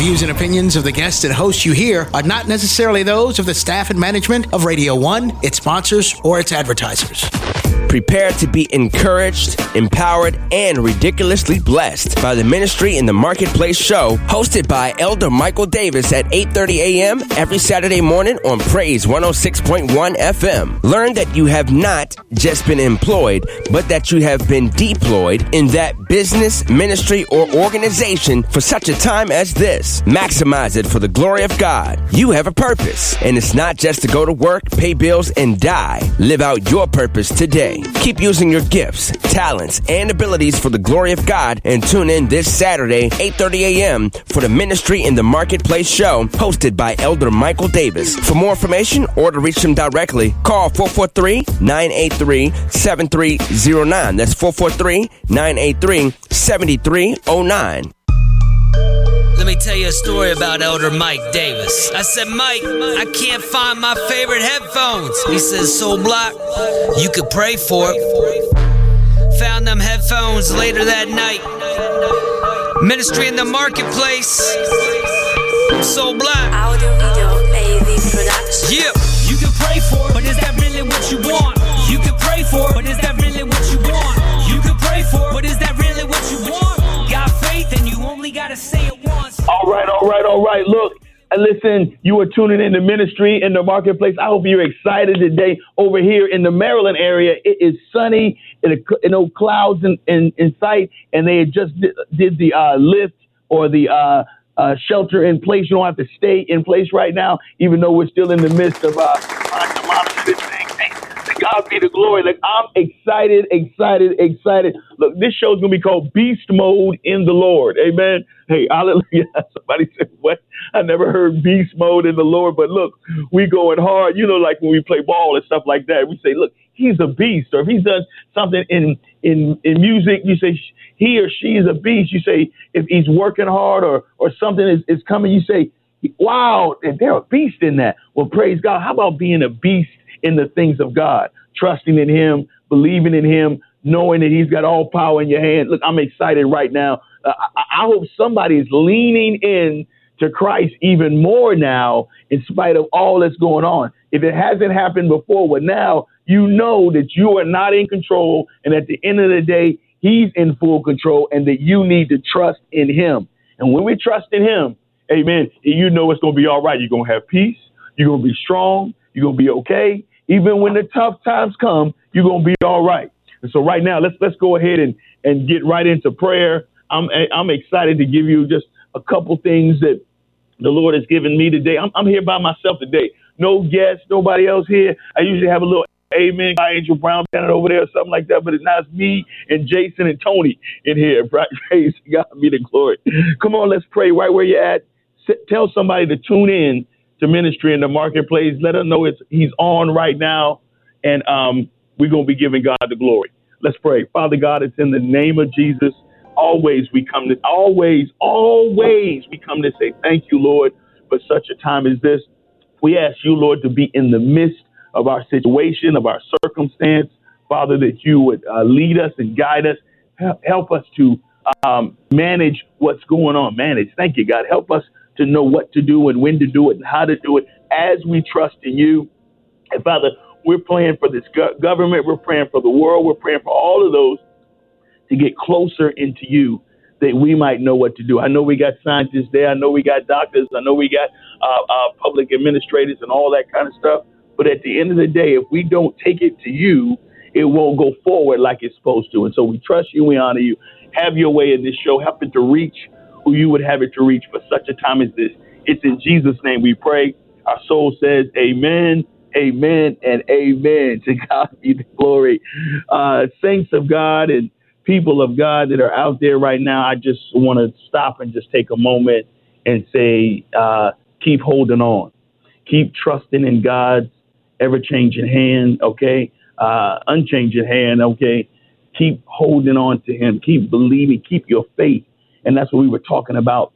views and opinions of the guests and hosts you hear are not necessarily those of the staff and management of Radio 1, its sponsors, or its advertisers. Prepare to be encouraged, empowered, and ridiculously blessed by the Ministry in the Marketplace show hosted by Elder Michael Davis at 8:30 a.m. every Saturday morning on Praise 106.1 FM. Learn that you have not just been employed, but that you have been deployed in that business, ministry, or organization for such a time as this. Maximize it for the glory of God. You have a purpose, and it's not just to go to work, pay bills, and die. Live out your purpose today. Keep using your gifts, talents, and abilities for the glory of God and tune in this Saturday, 8:30 a.m. for the Ministry in the Marketplace show hosted by Elder Michael Davis. For more information or to reach him directly, call 443-983-7309. That's 443-983-7309. Let me tell you a story about Elder Mike Davis. I said, Mike, I can't find my favorite headphones. He says, Soul Block, you could pray for it. Found them headphones later that night. Ministry in the marketplace. Soul Block. Audio video AV production. Yeah. You can pray for it, but is that really what you want? You can pray for it, but is that really what you want? You can pray for it, but is that really what you want? Got faith and you only gotta say it. All right, all right, all right. Look, and listen, you are tuning in to ministry in the marketplace. I hope you're excited today. Over here in the Maryland area, it is sunny, you know clouds in, in, in sight, and they just did, did the uh, lift or the uh, uh, shelter in place. You don't have to stay in place right now, even though we're still in the midst of uh, God be the glory. Like I'm excited, excited, excited. Look, this show's gonna be called Beast Mode in the Lord. Amen. Hey, hallelujah. Somebody said, What? I never heard beast mode in the Lord, but look, we going hard. You know, like when we play ball and stuff like that, we say, Look, he's a beast. Or if he's done something in in in music, you say he or she is a beast. You say if he's working hard or or something is, is coming, you say, Wow, they're a beast in that. Well, praise God. How about being a beast in the things of God? Trusting in him, believing in him, knowing that he's got all power in your hand. Look, I'm excited right now. Uh, I, I hope somebody is leaning in to Christ even more now, in spite of all that's going on. If it hasn't happened before, well, now you know that you are not in control, and at the end of the day, He's in full control, and that you need to trust in Him. And when we trust in Him, Amen, you know it's going to be all right. You're going to have peace. You're going to be strong. You're going to be okay. Even when the tough times come, you're to be all right. And so right now, let's let's go ahead and and get right into prayer. I'm I'm excited to give you just a couple things that the Lord has given me today. I'm, I'm here by myself today. No guests, nobody else here. I usually have a little Amen. By Angel Brown standing over there or something like that, but it's not me and Jason and Tony in here. Praise God be the glory. Come on, let's pray right where you're at. Tell somebody to tune in to ministry in the marketplace. Let them know it's he's on right now, and um, we're gonna be giving God the glory. Let's pray. Father God, it's in the name of Jesus. Always we come to always, always we come to say thank you, Lord, for such a time as this. We ask you, Lord, to be in the midst of our situation, of our circumstance, Father, that you would uh, lead us and guide us. Help, help us to um, manage what's going on. Manage. Thank you, God. Help us to know what to do and when to do it and how to do it as we trust in you. And Father, we're praying for this go- government. We're praying for the world. We're praying for all of those to get closer into you that we might know what to do. I know we got scientists there. I know we got doctors. I know we got uh, uh, public administrators and all that kind of stuff. But at the end of the day, if we don't take it to you, it won't go forward like it's supposed to. And so we trust you. We honor you. Have your way in this show. Help it to reach who you would have it to reach for such a time as this. It's in Jesus' name we pray. Our soul says, Amen, Amen, and Amen. To God be the glory. Uh, saints of God and people of God that are out there right now, I just want to stop and just take a moment and say, uh, keep holding on. Keep trusting in God's ever changing hand, okay? Uh, unchanging hand, okay? Keep holding on to Him. Keep believing. Keep your faith. And that's what we were talking about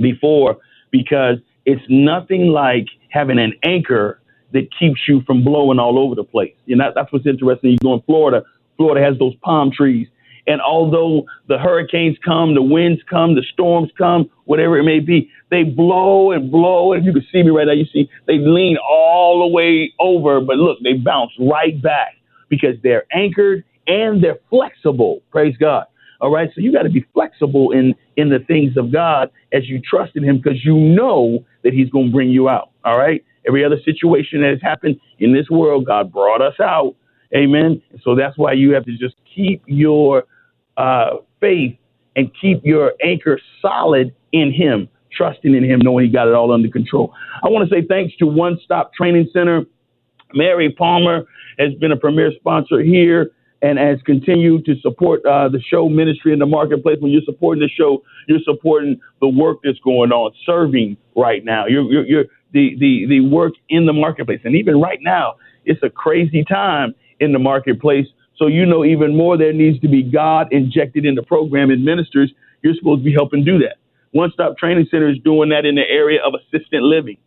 before because it's nothing like having an anchor that keeps you from blowing all over the place. You know, that's what's interesting. You go in Florida, Florida has those palm trees And although the hurricanes come, the winds come, the storms come, whatever it may be, they blow and blow. And you can see me right now. You see, they lean all the way over, but look, they bounce right back because they're anchored and they're flexible. Praise God. All right. So you got to be flexible in, in the things of God as you trust in Him because you know that He's going to bring you out. All right. Every other situation that has happened in this world, God brought us out. Amen. So that's why you have to just keep your uh, faith and keep your anchor solid in Him, trusting in Him, knowing He got it all under control. I want to say thanks to One Stop Training Center. Mary Palmer has been a premier sponsor here and has continued to support uh, the show ministry in the marketplace. When you're supporting the show, you're supporting the work that's going on, serving right now. You're, you're, you're the, the, the work in the marketplace. And even right now, it's a crazy time in the marketplace. So you know even more there needs to be God injected in the program and ministers. You're supposed to be helping do that. One Stop Training Center is doing that in the area of assistant living.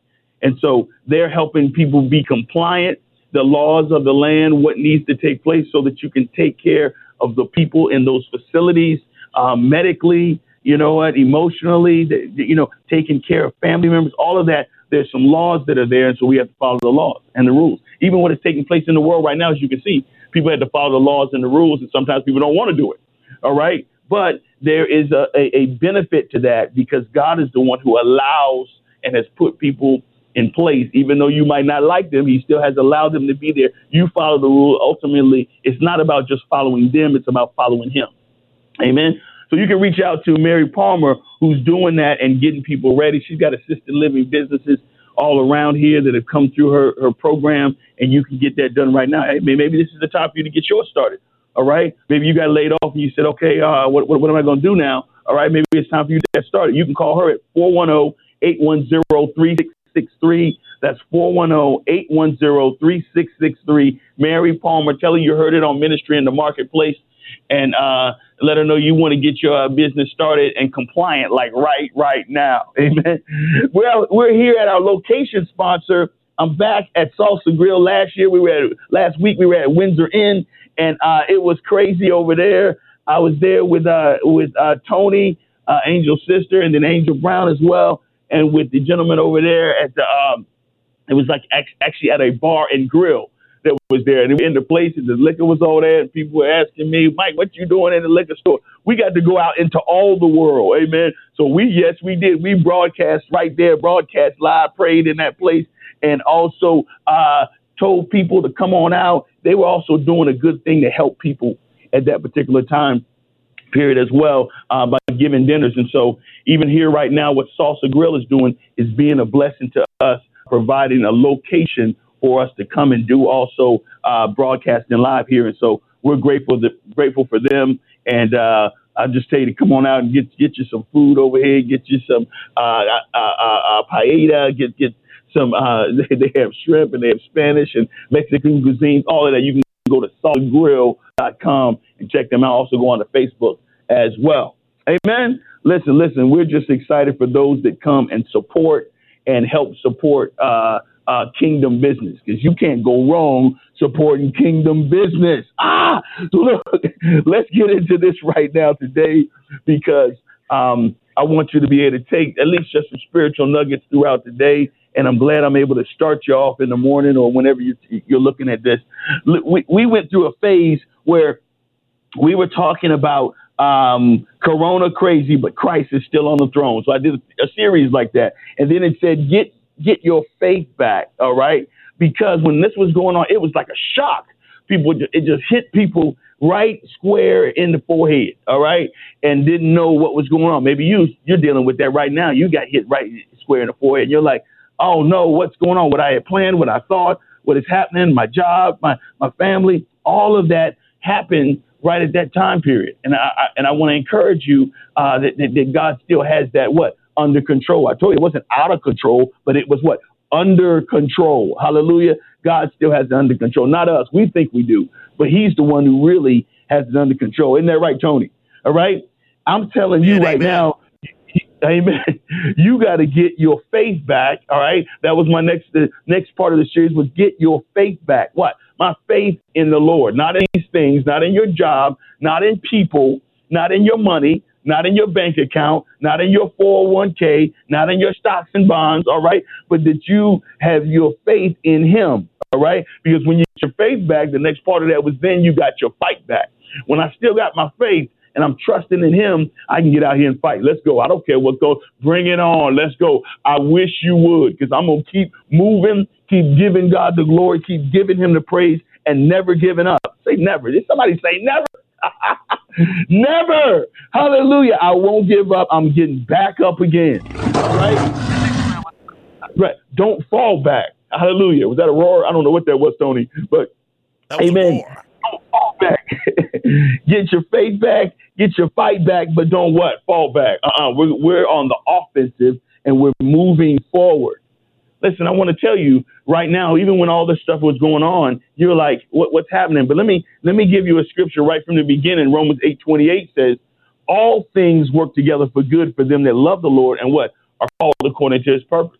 And so they're helping people be compliant, the laws of the land, what needs to take place so that you can take care of the people in those facilities um, medically, you know what, emotionally, the, you know, taking care of family members, all of that. There's some laws that are there, and so we have to follow the laws and the rules. Even what is taking place in the world right now, as you can see, people have to follow the laws and the rules, and sometimes people don't want to do it. All right. But there is a, a, a benefit to that because God is the one who allows and has put people in place. Even though you might not like them, He still has allowed them to be there. You follow the rule. Ultimately, it's not about just following them, it's about following Him. Amen. So you can reach out to Mary Palmer, who's doing that and getting people ready. She's got assisted living businesses all around here that have come through her, her program, and you can get that done right now. Hey, maybe this is the time for you to get yours started. All right. Maybe you got laid off and you said, okay, uh, what, what, what am I going to do now? All right. Maybe it's time for you to get started. You can call her at 410 810 3663. That's 410 810 3663. Mary Palmer, tell her you heard it on Ministry in the Marketplace and uh, let her know you want to get your uh, business started and compliant like right right now. Amen. Well, we're here at our location sponsor. I'm back at Salsa Grill. Last year we were at, last week we were at Windsor Inn, and uh, it was crazy over there. I was there with uh, with uh, Tony, uh, Angel's sister, and then Angel Brown as well, and with the gentleman over there at the. Um, it was like actually at a bar and grill that was there. And in the places, the liquor was all there, and people were asking me, Mike, what you doing in the liquor store? We got to go out into all the world, amen. So we, yes, we did. We broadcast right there, broadcast live, prayed in that place, and also uh, told people to come on out. They were also doing a good thing to help people at that particular time period as well uh, by giving dinners. And so even here right now, what Salsa Grill is doing is being a blessing to us, providing a location for us to come and do also uh, broadcasting live here. And so we're grateful that, grateful for them. And uh, I just tell you to come on out and get get you some food over here, get you some uh, uh, uh, paella, get get some. They, they have shrimp and they have Spanish and Mexican cuisine, all of that. You can go to salsagrill.com and check them out. Also go on to Facebook as well. Amen. Listen, listen. We're just excited for those that come and support and help support uh, uh, kingdom business because you can't go wrong supporting kingdom business. Ah, look, let's get into this right now today because um, I want you to be able to take at least just some spiritual nuggets throughout the day. And I'm glad I'm able to start you off in the morning or whenever you're, you're looking at this. We, we went through a phase where we were talking about um, Corona crazy, but Christ is still on the throne. So I did a, a series like that. And then it said, get get your faith back, all right? Because when this was going on, it was like a shock. People, it just hit people right square in the forehead, all right, and didn't know what was going on. Maybe you you're dealing with that right now. You got hit right square in the forehead. And you're like, oh no, what's going on? What I had planned, what I thought, what is happening, my job, my my family, all of that happened right at that time period. And I, I and I want to encourage you uh, that, that that God still has that what under control. I told you it wasn't out of control, but it was what? Under control. Hallelujah. God still has it under control. Not us. We think we do, but He's the one who really has it under control. Isn't that right, Tony? All right. I'm telling you right now, Amen. You got to get your faith back. All right. That was my next the next part of the series was get your faith back. What? my faith in the Lord, not in these things, not in your job, not in people, not in your money, not in your bank account, not in your 401k, not in your stocks and bonds, all right? But that you have your faith in Him, all right? Because when you get your faith back, the next part of that was then you got your fight back. When I still got my faith, and I'm trusting in him, I can get out here and fight. Let's go. I don't care what goes. Bring it on. Let's go. I wish you would because I'm going to keep moving, keep giving God the glory, keep giving him the praise, and never giving up. Say never. Did somebody say never? never. Hallelujah. I won't give up. I'm getting back up again. All right? Right. Don't fall back. Hallelujah. Was that a roar? I don't know what that was, Tony, but amen. Back. get your faith back, get your fight back, but don't what? Fall back. Uh-uh. We're, we're on the offensive and we're moving forward. Listen, I want to tell you right now, even when all this stuff was going on, you're like, what, what's happening? But let me let me give you a scripture right from the beginning. Romans 8 28 says, All things work together for good for them that love the Lord and what? Are called according to his purpose.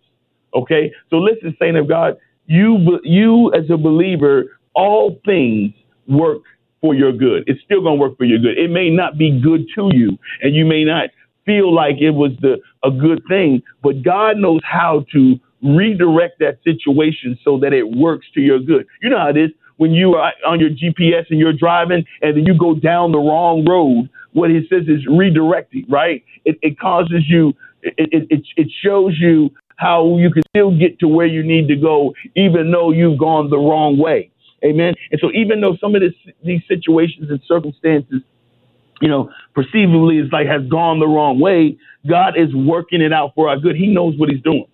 Okay? So listen, saint of God, you you as a believer, all things work for your good. It's still going to work for your good. It may not be good to you, and you may not feel like it was the a good thing, but God knows how to redirect that situation so that it works to your good. You know how it is when you are on your GPS and you're driving and then you go down the wrong road. What it says is redirecting, right? It, it causes you, it, it, it shows you how you can still get to where you need to go, even though you've gone the wrong way. Amen. And so even though some of this, these situations and circumstances, you know, perceivably is like has gone the wrong way, God is working it out for our good. He knows what he's doing.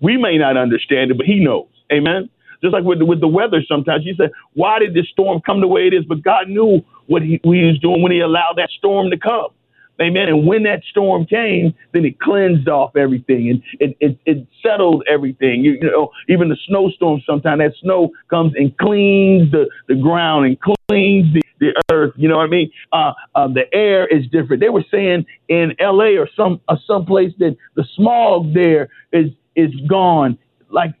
We may not understand it, but he knows. Amen. Just like with with the weather, sometimes you say, "Why did this storm come the way it is?" But God knew what he, what he was doing when He allowed that storm to come. Amen. And when that storm came, then it cleansed off everything and it, it, it settled everything. You, you, know, even the snowstorm, sometimes that snow comes and cleans the, the ground and cleans the, the earth. You know what I mean? Uh, uh, the air is different. They were saying in LA or some, uh, some place that the smog there is, is gone. Like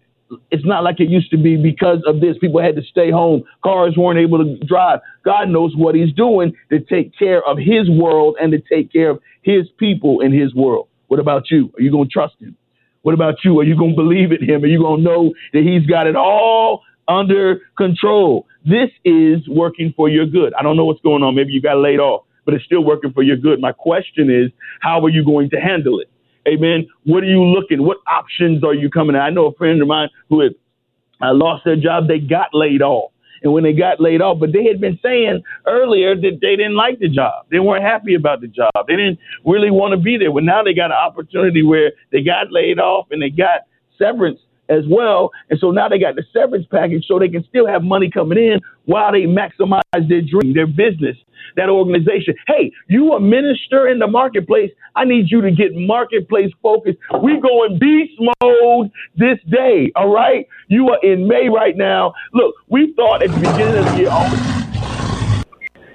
it's not like it used to be because of this. People had to stay home. Cars weren't able to drive. God knows what He's doing to take care of His world and to take care of His people in His world. What about you? Are you going to trust Him? What about you? Are you going to believe in Him? Are you going to know that He's got it all under control? This is working for your good. I don't know what's going on. Maybe you got laid off, but it's still working for your good. My question is, how are you going to handle it? Amen. What are you looking? What options are you coming at? I know a friend of mine who had uh, lost their job. They got laid off. And when they got laid off, but they had been saying earlier that they didn't like the job. They weren't happy about the job. They didn't really want to be there. But now they got an opportunity where they got laid off and they got severance as well. And so now they got the severance package so they can still have money coming in while they maximize their dream, their business, that organization. Hey, you a minister in the marketplace. I need you to get marketplace focused. We go in beast mode this day. All right. You are in May right now. Look, we thought at the beginning of the year, oh,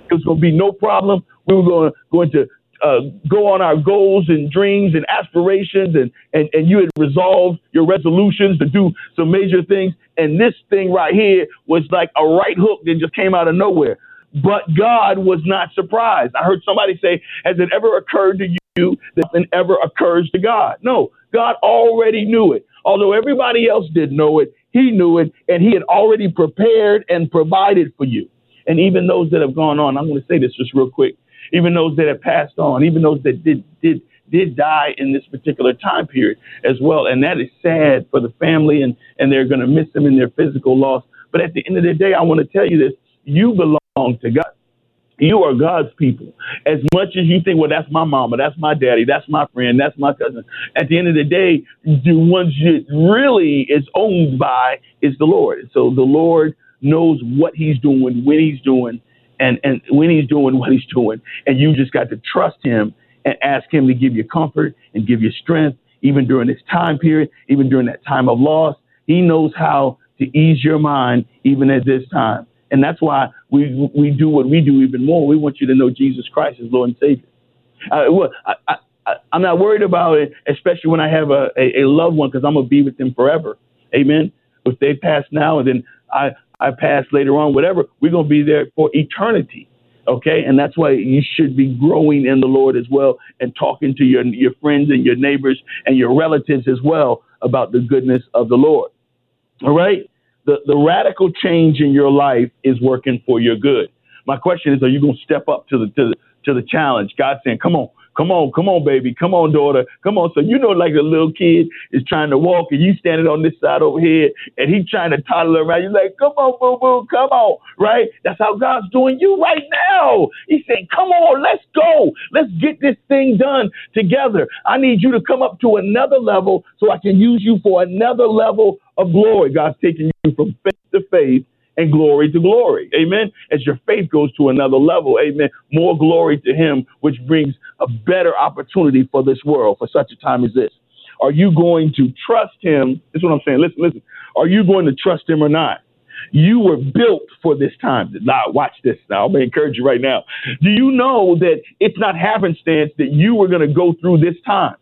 it was going to be no problem. We were going, to uh, go on our goals and dreams and aspirations, and, and, and you had resolved your resolutions to do some major things. And this thing right here was like a right hook that just came out of nowhere. But God was not surprised. I heard somebody say, Has it ever occurred to you that nothing ever occurs to God? No, God already knew it. Although everybody else didn't know it, He knew it, and He had already prepared and provided for you. And even those that have gone on, I'm going to say this just real quick even those that have passed on, even those that did did did die in this particular time period as well. And that is sad for the family and, and they're going to miss them in their physical loss. But at the end of the day, I want to tell you this. You belong to God. You are God's people. As much as you think, well, that's my mama, that's my daddy, that's my friend, that's my cousin. At the end of the day, the ones you really is owned by is the Lord. So the Lord knows what he's doing, when he's doing, and, and when he's doing what he's doing. And you just got to trust him and ask him to give you comfort and give you strength, even during this time period, even during that time of loss. He knows how to ease your mind, even at this time. And that's why we, we do what we do even more. We want you to know Jesus Christ is Lord and Savior. Uh, well, I, I, I'm not worried about it, especially when I have a, a, a loved one, because I'm to be with them forever. Amen. If they pass now, and then I, I pass later on, whatever, we're going to be there for eternity. Okay, and that's why you should be growing in the Lord as well, and talking to your your friends and your neighbors and your relatives as well about the goodness of the Lord. All right, the the radical change in your life is working for your good. My question is, are you going to step up to the to the to the challenge? God saying, "Come on, Come on, come on, baby. Come on, daughter. Come on. So you know, like a little kid is trying to walk and you standing on this side over here and he trying to toddle around. You're like, come on, boo boo, come on. Right? That's how God's doing you right now. He's saying, come on, let's go. Let's get this thing done together. I need you to come up to another level so I can use you for another level of glory. God's taking you from faith to faith and glory to glory. Amen. As your faith goes to another level, amen. More glory to him, which brings a better opportunity for this world for such a time as this. Are you going to trust him? This is what I'm saying. Listen, listen. Are you going to trust him or not? You were built for this time. Now, watch this now. I'm going to encourage you right now. Do you know that it's not happenstance that you were going to go through this time?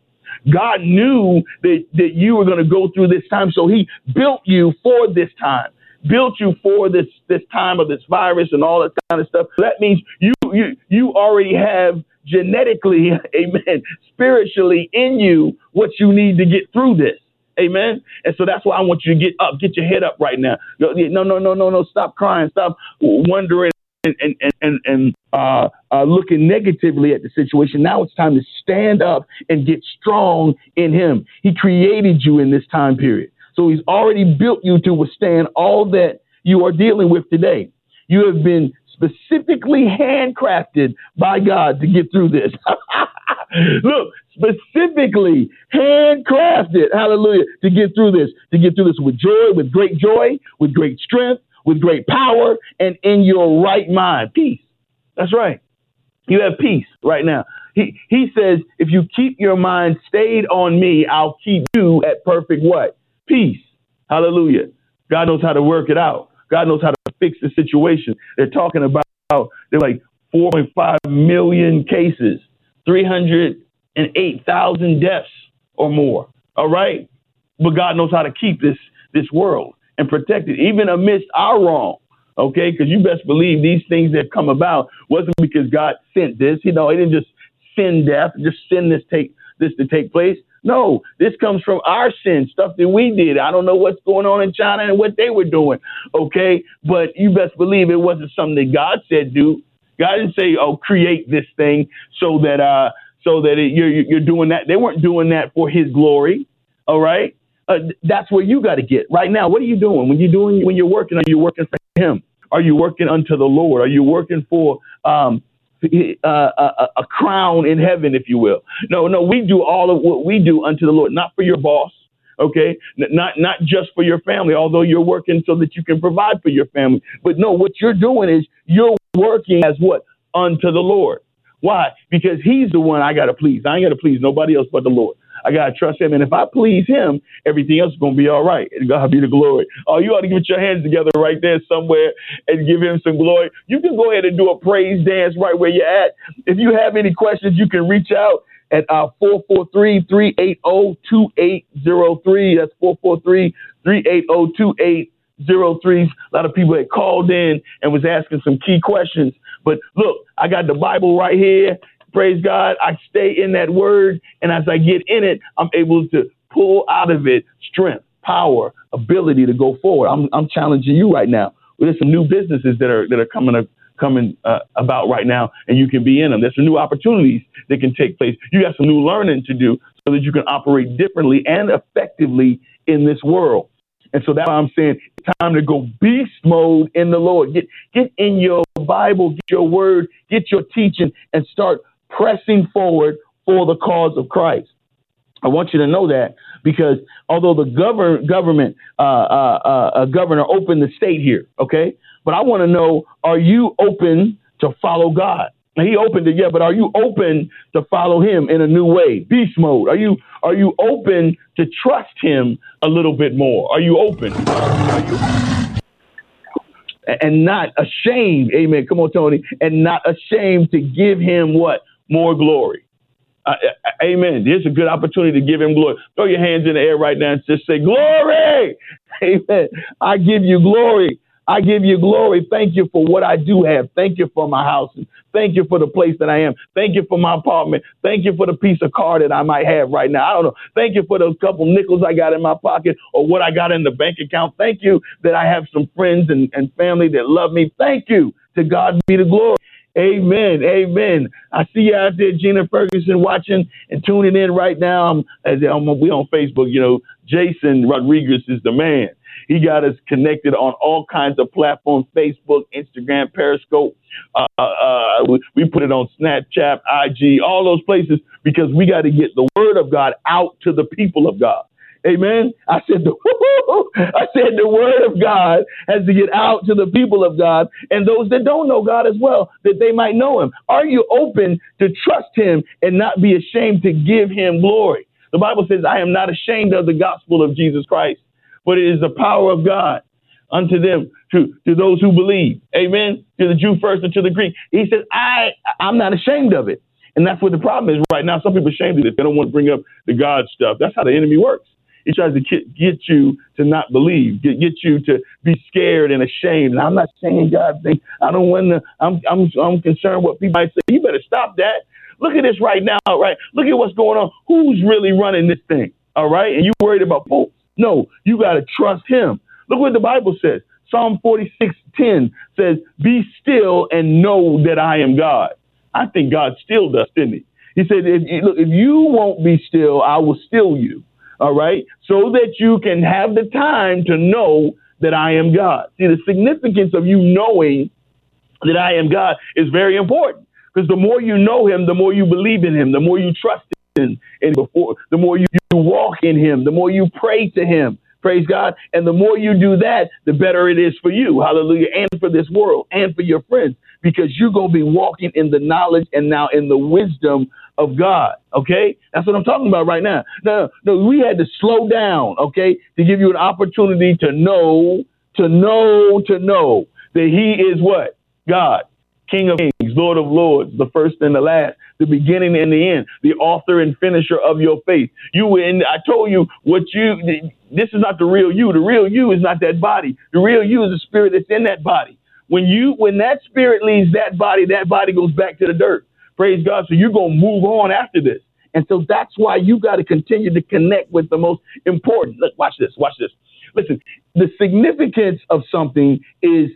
God knew that, that you were going to go through this time, so he built you for this time built you for this this time of this virus and all that kind of stuff. That means you you you already have genetically, amen, spiritually in you what you need to get through this. Amen. And so that's why I want you to get up, get your head up right now. No, no, no, no, no. Stop crying. Stop wondering and and and, and uh, uh, looking negatively at the situation. Now it's time to stand up and get strong in Him. He created you in this time period. So he's already built you to withstand all that you are dealing with today. You have been specifically handcrafted by God to get through this. Look, specifically handcrafted, hallelujah, to get through this, to get through this with joy, with great joy, with great strength, with great power, and in your right mind. Peace. That's right. You have peace right now. He, he says, if you keep your mind stayed on me, I'll keep you at perfect what? Peace. Hallelujah. God knows how to work it out. God knows how to fix the situation. They're talking about, they're like 4.5 million cases, 308,000 deaths or more. All right. But God knows how to keep this, this world and protect it, even amidst our wrong. Okay. Because you best believe these things that come about wasn't because God sent this. You know, He didn't just send death, just send this take this to take place. No, this comes from our sin, stuff that we did. I don't know what's going on in China and what they were doing. Okay. But you best believe it wasn't something that God said do. God didn't say, oh, create this thing so that, uh, so that it, you're, you're doing that. They weren't doing that for his glory. All right. Uh, that's where you got to get right now. What are you doing when you're doing, when you're working? Are you working for him? Are you working unto the Lord? Are you working for, um, uh, a, a, crown in heaven, if you will. No, no, we do all of what we do unto the Lord, not for your boss, okay? Not not just for your family, although you're working so that you can provide for your family. But no, what you're doing is you're working as what unto the Lord. Why? Because He's the one I got to please. I ain't got to please nobody else but the Lord. I gotta trust him. And if I please him, everything else is gonna be all right. And God be the glory. Oh, you ought to get your hands together right there somewhere and give him some glory. You can go ahead and do a praise dance right where you're at. If you have any questions, you can reach out at uh, 443-380-2803. That's 443-380-2803. A lot of people had called in and was asking some key questions. But look, I got the Bible right here praise God, I stay in that word. And as I get in it, I'm able to pull out of it strength, power, ability to go forward. I'm, I'm challenging you right now. There's some new businesses that are that are coming up, coming uh, about right now, and you can be in them. There's some new opportunities that can take place. You got some new learning to do so that you can operate differently and effectively in this world. And so that's why I'm saying it's time to go beast mode in the Lord. Get get in your Bible, get your word, get your teaching, and start pressing forward for the cause of Christ. I want you to know that because although the govern, government uh, uh, uh, governor opened the state here, okay, but I want to know: Are you open to follow God? He opened it, yeah, but are you open to follow Him in a new way, beast mode? Are you are you open to trust Him a little bit more? Are you open? Are you, and not ashamed, Amen. Come on, Tony, and not ashamed to give Him what more glory. Uh, amen. Here's a good opportunity to give him glory. Throw your hands in the air right now and just say, Glory! Amen. I give you glory. I give you glory. Thank you for what I do have. Thank you for my house. Thank you for the place that I am. Thank you for my apartment. Thank you for the piece of car that I might have right now. I don't know. Thank you for those couple nickels I got in my pocket or what I got in the bank account. Thank you that I have some friends and, and family that love me. Thank you. To God be the glory. Amen. Amen. I see you out there, Gina Ferguson, watching and tuning in right now. I'm, I'm, we on Facebook. You know, Jason Rodriguez is the man. He got us connected on all kinds of platforms: Facebook, Instagram, Periscope. Uh, uh, we, we put it on Snapchat, IG, all those places because we got to get the word of God out to the people of God. Amen. I said the I said the word of God has to get out to the people of God and those that don't know God as well, that they might know him. Are you open to trust him and not be ashamed to give him glory? The Bible says, I am not ashamed of the gospel of Jesus Christ, but it is the power of God unto them, to, to those who believe. Amen. To the Jew first and to the Greek. He says, I I'm not ashamed of it. And that's what the problem is right now. Some people are ashamed of it. They don't want to bring up the God stuff. That's how the enemy works. He tries to get, you to not believe, get, get you to be scared and ashamed. And I'm not saying God things. I don't want to. I'm I'm I'm concerned what people might say. You better stop that. Look at this right now, right? Look at what's going on. Who's really running this thing? All right, and you worried about Pope? No, you got to trust Him. Look what the Bible says. Psalm 46:10 says, "Be still and know that I am God." I think God still does, didn't He? He said, if, "Look, if you won't be still, I will still you." All right, so that you can have the time to know that I am God. See, the significance of you knowing that I am God is very important because the more you know Him, the more you believe in Him, the more you trust in, and before, the more you, you walk in Him, the more you pray to Him. Praise God. And the more you do that, the better it is for you. Hallelujah. And for this world and for your friends because you're going to be walking in the knowledge and now in the wisdom of God. Okay, that's what I'm talking about right now. No, no, we had to slow down. Okay, to give you an opportunity to know, to know, to know that He is what God, King of Kings, Lord of Lords, the first and the last, the beginning and the end, the author and finisher of your faith. You and I told you what you. This is not the real you. The real you is not that body. The real you is the spirit that's in that body. When you when that spirit leaves that body, that body goes back to the dirt. Praise God. So you're to move on after this. And so that's why you got to continue to connect with the most important. Look, watch this. Watch this. Listen, the significance of something is,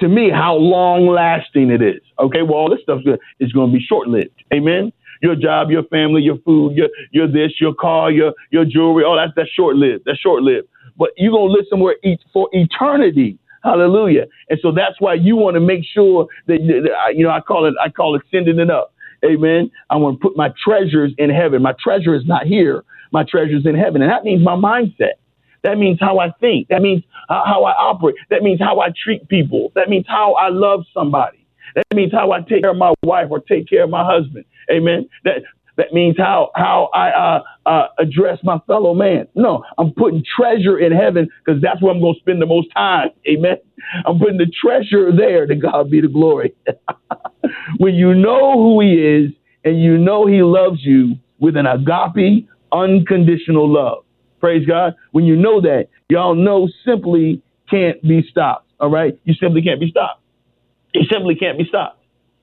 to me, how long lasting it is. Okay, well, all this stuff is going to be short lived. Amen. Your job, your family, your food, your your this, your car, your your jewelry, all that's that's short lived. That's short lived. But you're gonna live somewhere for eternity. Hallelujah. And so that's why you want to make sure that you know I call it I call it sending it up. Amen. I want to put my treasures in heaven. My treasure is not here. My treasure is in heaven. And that means my mindset. That means how I think. That means how I operate. That means how I treat people. That means how I love somebody. That means how I take care of my wife or take care of my husband. Amen. That that means how how I uh, uh, address my fellow man. No, I'm putting treasure in heaven because that's where I'm going to spend the most time. Amen. I'm putting the treasure there. To God be the glory. when you know who He is and you know He loves you with an agape, unconditional love. Praise God. When you know that, y'all know simply can't be stopped. All right, you simply can't be stopped. It simply can't be stopped.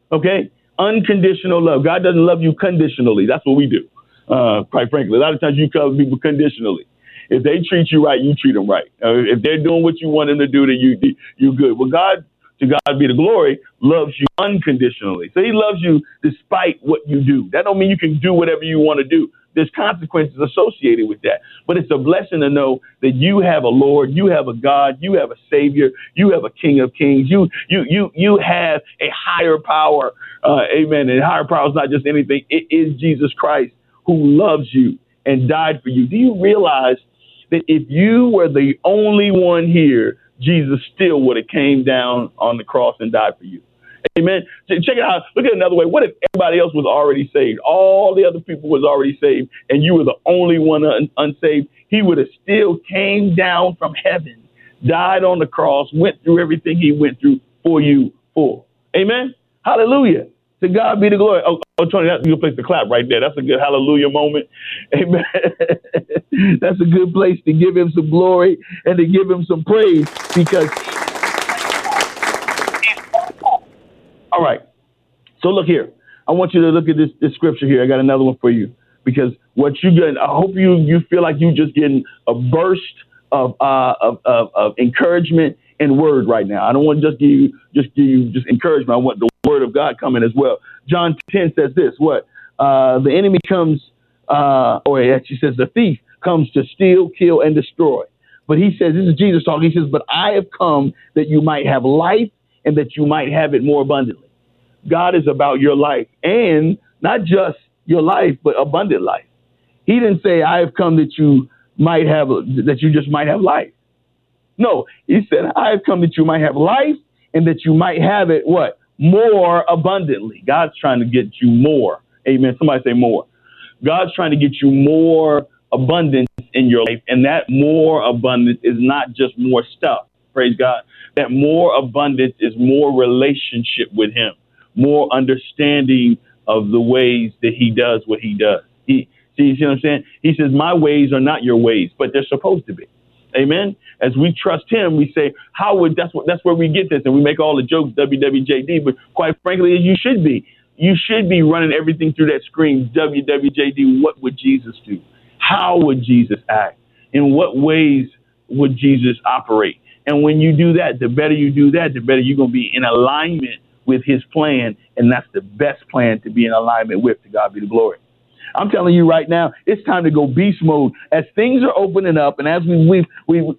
Okay. Unconditional love. God doesn't love you conditionally. That's what we do. Uh, quite frankly, a lot of times you love people conditionally. If they treat you right, you treat them right. Uh, if they're doing what you want them to do, then you you good. Well, God, to God be the glory, loves you unconditionally. So He loves you despite what you do. That don't mean you can do whatever you want to do there's consequences associated with that. But it's a blessing to know that you have a Lord, you have a God, you have a Savior, you have a King of Kings, you you you you have a higher power. Uh, amen. And higher power is not just anything; it is Jesus Christ who loves you and died for you. Do you realize that if you were the only one here, Jesus still would have came down on the cross and died for you? Amen. Check it out. Look at another way. What if everybody else was already saved? All the other people was already saved, and you were the only one un- unsaved. He would have still came down from heaven, died on the cross, went through everything he went through for you for. Amen. Hallelujah. To God be the glory. Oh, oh Tony, that's a good place to clap right there. That's a good hallelujah moment. Amen. that's a good place to give him some glory and to give him some praise because All right. So look here. I want you to look at this, this scripture here. I got another one for you because what you get, I hope you you feel like you just getting a burst of uh, of, of, of encouragement and word right now. I don't want to just give you just give you just encouragement. I want the word of God coming as well. John 10 says this: What uh, the enemy comes, uh, or it actually says the thief comes to steal, kill, and destroy. But he says, this is Jesus talking. He says, But I have come that you might have life and that you might have it more abundantly. God is about your life and not just your life, but abundant life. He didn't say, I have come that you might have, that you just might have life. No, he said, I have come that you might have life and that you might have it what? More abundantly. God's trying to get you more. Amen. Somebody say more. God's trying to get you more abundance in your life. And that more abundance is not just more stuff. Praise God. That more abundance is more relationship with Him, more understanding of the ways that He does what He does. He, see, you see what I'm saying? He says, My ways are not your ways, but they're supposed to be. Amen. As we trust Him, we say, "How would that's what that's where we get this?" And we make all the jokes, WWJD. But quite frankly, as you should be. You should be running everything through that screen, WWJD. What would Jesus do? How would Jesus act? In what ways would Jesus operate? And when you do that, the better you do that, the better you're going to be in alignment with his plan. And that's the best plan to be in alignment with. To God be the glory. I'm telling you right now, it's time to go beast mode as things are opening up, and as we, we've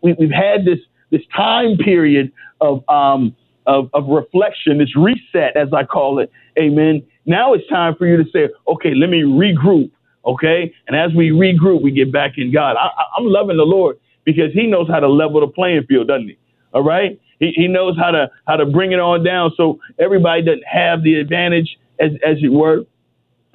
we've we've had this this time period of um of, of reflection, this reset, as I call it. Amen. Now it's time for you to say, okay, let me regroup. Okay, and as we regroup, we get back in God. I, I'm loving the Lord because He knows how to level the playing field, doesn't He? All right. He, he knows how to how to bring it on down so everybody doesn't have the advantage as as it were.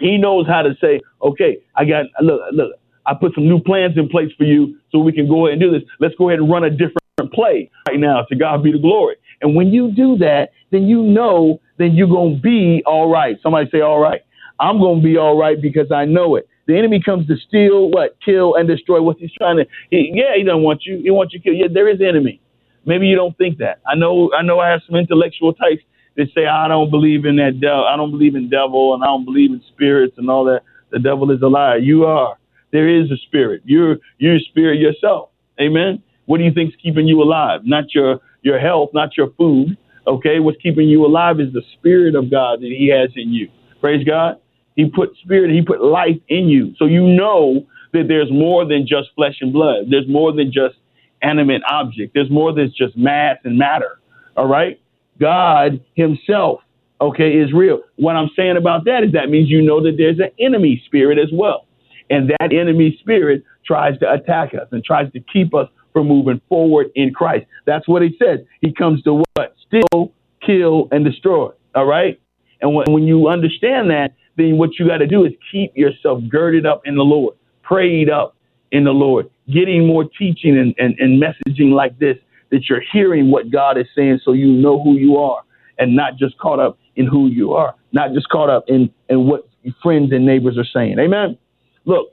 He knows how to say, okay, I got look look. I put some new plans in place for you so we can go ahead and do this. Let's go ahead and run a different play right now. To God be the glory. And when you do that, then you know then you're gonna be all right. Somebody say all right. I'm gonna be all right because I know it. The enemy comes to steal, what, kill, and destroy. What he's trying to, he, yeah, he doesn't want you. He wants you killed. Yeah, there is enemy. Maybe you don't think that. I know. I know. I have some intellectual types that say I don't believe in that devil. I don't believe in devil, and I don't believe in spirits and all that. The devil is a liar. You are. There is a spirit. You're you're spirit yourself. Amen. What do you think's keeping you alive? Not your your health, not your food. Okay, what's keeping you alive is the spirit of God that He has in you. Praise God. He put spirit, He put life in you, so you know that there's more than just flesh and blood. There's more than just animate object. There's more than just mass and matter. All right? God Himself, okay, is real. What I'm saying about that is that means you know that there's an enemy spirit as well. And that enemy spirit tries to attack us and tries to keep us from moving forward in Christ. That's what He says. He comes to what? Steal, kill, and destroy. All right? And when, when you understand that, then what you got to do is keep yourself girded up in the Lord, prayed up in the Lord, getting more teaching and, and, and messaging like this, that you're hearing what God is saying so you know who you are and not just caught up in who you are, not just caught up in, in what friends and neighbors are saying. Amen. Look,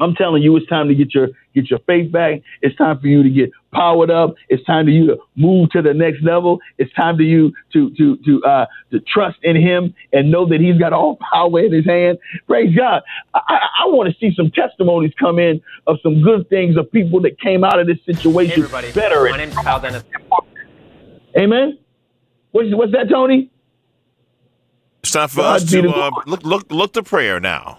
I'm telling you, it's time to get your get your faith back. It's time for you to get powered up. It's time for you to move to the next level. It's time for you to to to uh, to trust in Him and know that He's got all power in His hand. Praise God. I, I, I want to see some testimonies come in of some good things of people that came out of this situation Hey everybody, better. my name's Kyle Dennis. Amen. What's what's that, Tony? It's time for God us to uh, look look look to prayer now.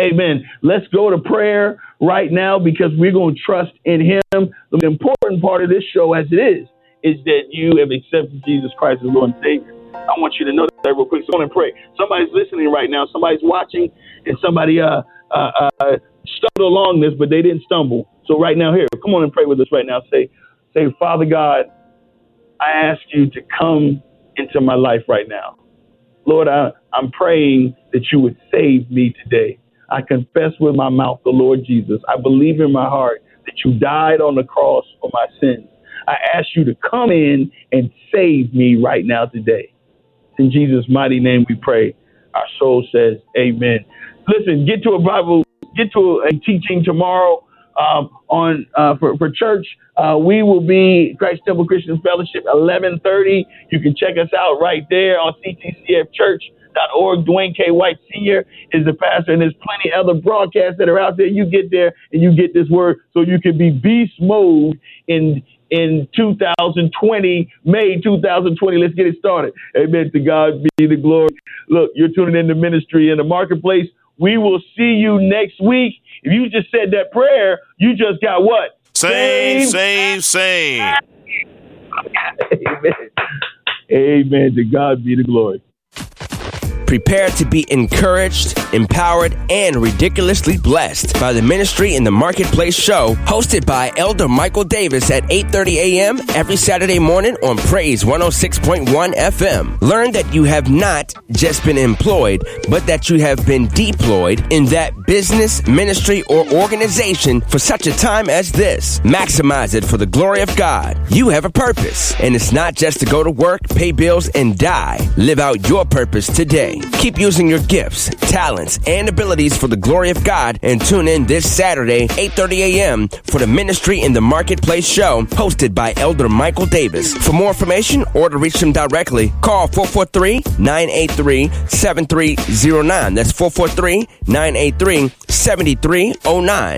Amen. Let's go to prayer right now because we're going to trust in Him. The important part of this show, as it is, is that you have accepted Jesus Christ as Lord and Savior. I want you to know that real quick. So go and pray. Somebody's listening right now. Somebody's watching, and somebody uh, uh, uh, stumbled along this, but they didn't stumble. So right now, here, come on and pray with us right now. Say, say, Father God, I ask you to come into my life right now. Lord, I, I'm praying that you would save me today. I confess with my mouth the Lord Jesus. I believe in my heart that you died on the cross for my sins. I ask you to come in and save me right now today. In Jesus' mighty name we pray. Our soul says, Amen. Listen, get to a Bible, get to a teaching tomorrow. um, on uh, for for church. Uh, we will be Christ Temple Christian Fellowship, 11:30. You can check us out right there on ctcfchurch.org. Dwayne K. White Sr. is the pastor, and there's plenty other broadcasts that are out there. You get there and you get this word, so you can be beast mode in in 2020, May 2020. Let's get it started. Amen. To God be the glory. Look, you're tuning in to ministry in the marketplace. We will see you next week. If you just said that prayer, you just got what? Same, same, same. Amen. Amen. To God be the glory. Prepare to be encouraged, empowered, and ridiculously blessed by the Ministry in the Marketplace show hosted by Elder Michael Davis at 8:30 a.m. every Saturday morning on Praise 106.1 FM. Learn that you have not just been employed, but that you have been deployed in that business, ministry, or organization for such a time as this. Maximize it for the glory of God. You have a purpose, and it's not just to go to work, pay bills, and die. Live out your purpose today. Keep using your gifts, talents, and abilities for the glory of God and tune in this Saturday, 8:30 a.m. for the Ministry in the Marketplace show hosted by Elder Michael Davis. For more information or to reach him directly, call 443-983-7309. That's 443-983-7309.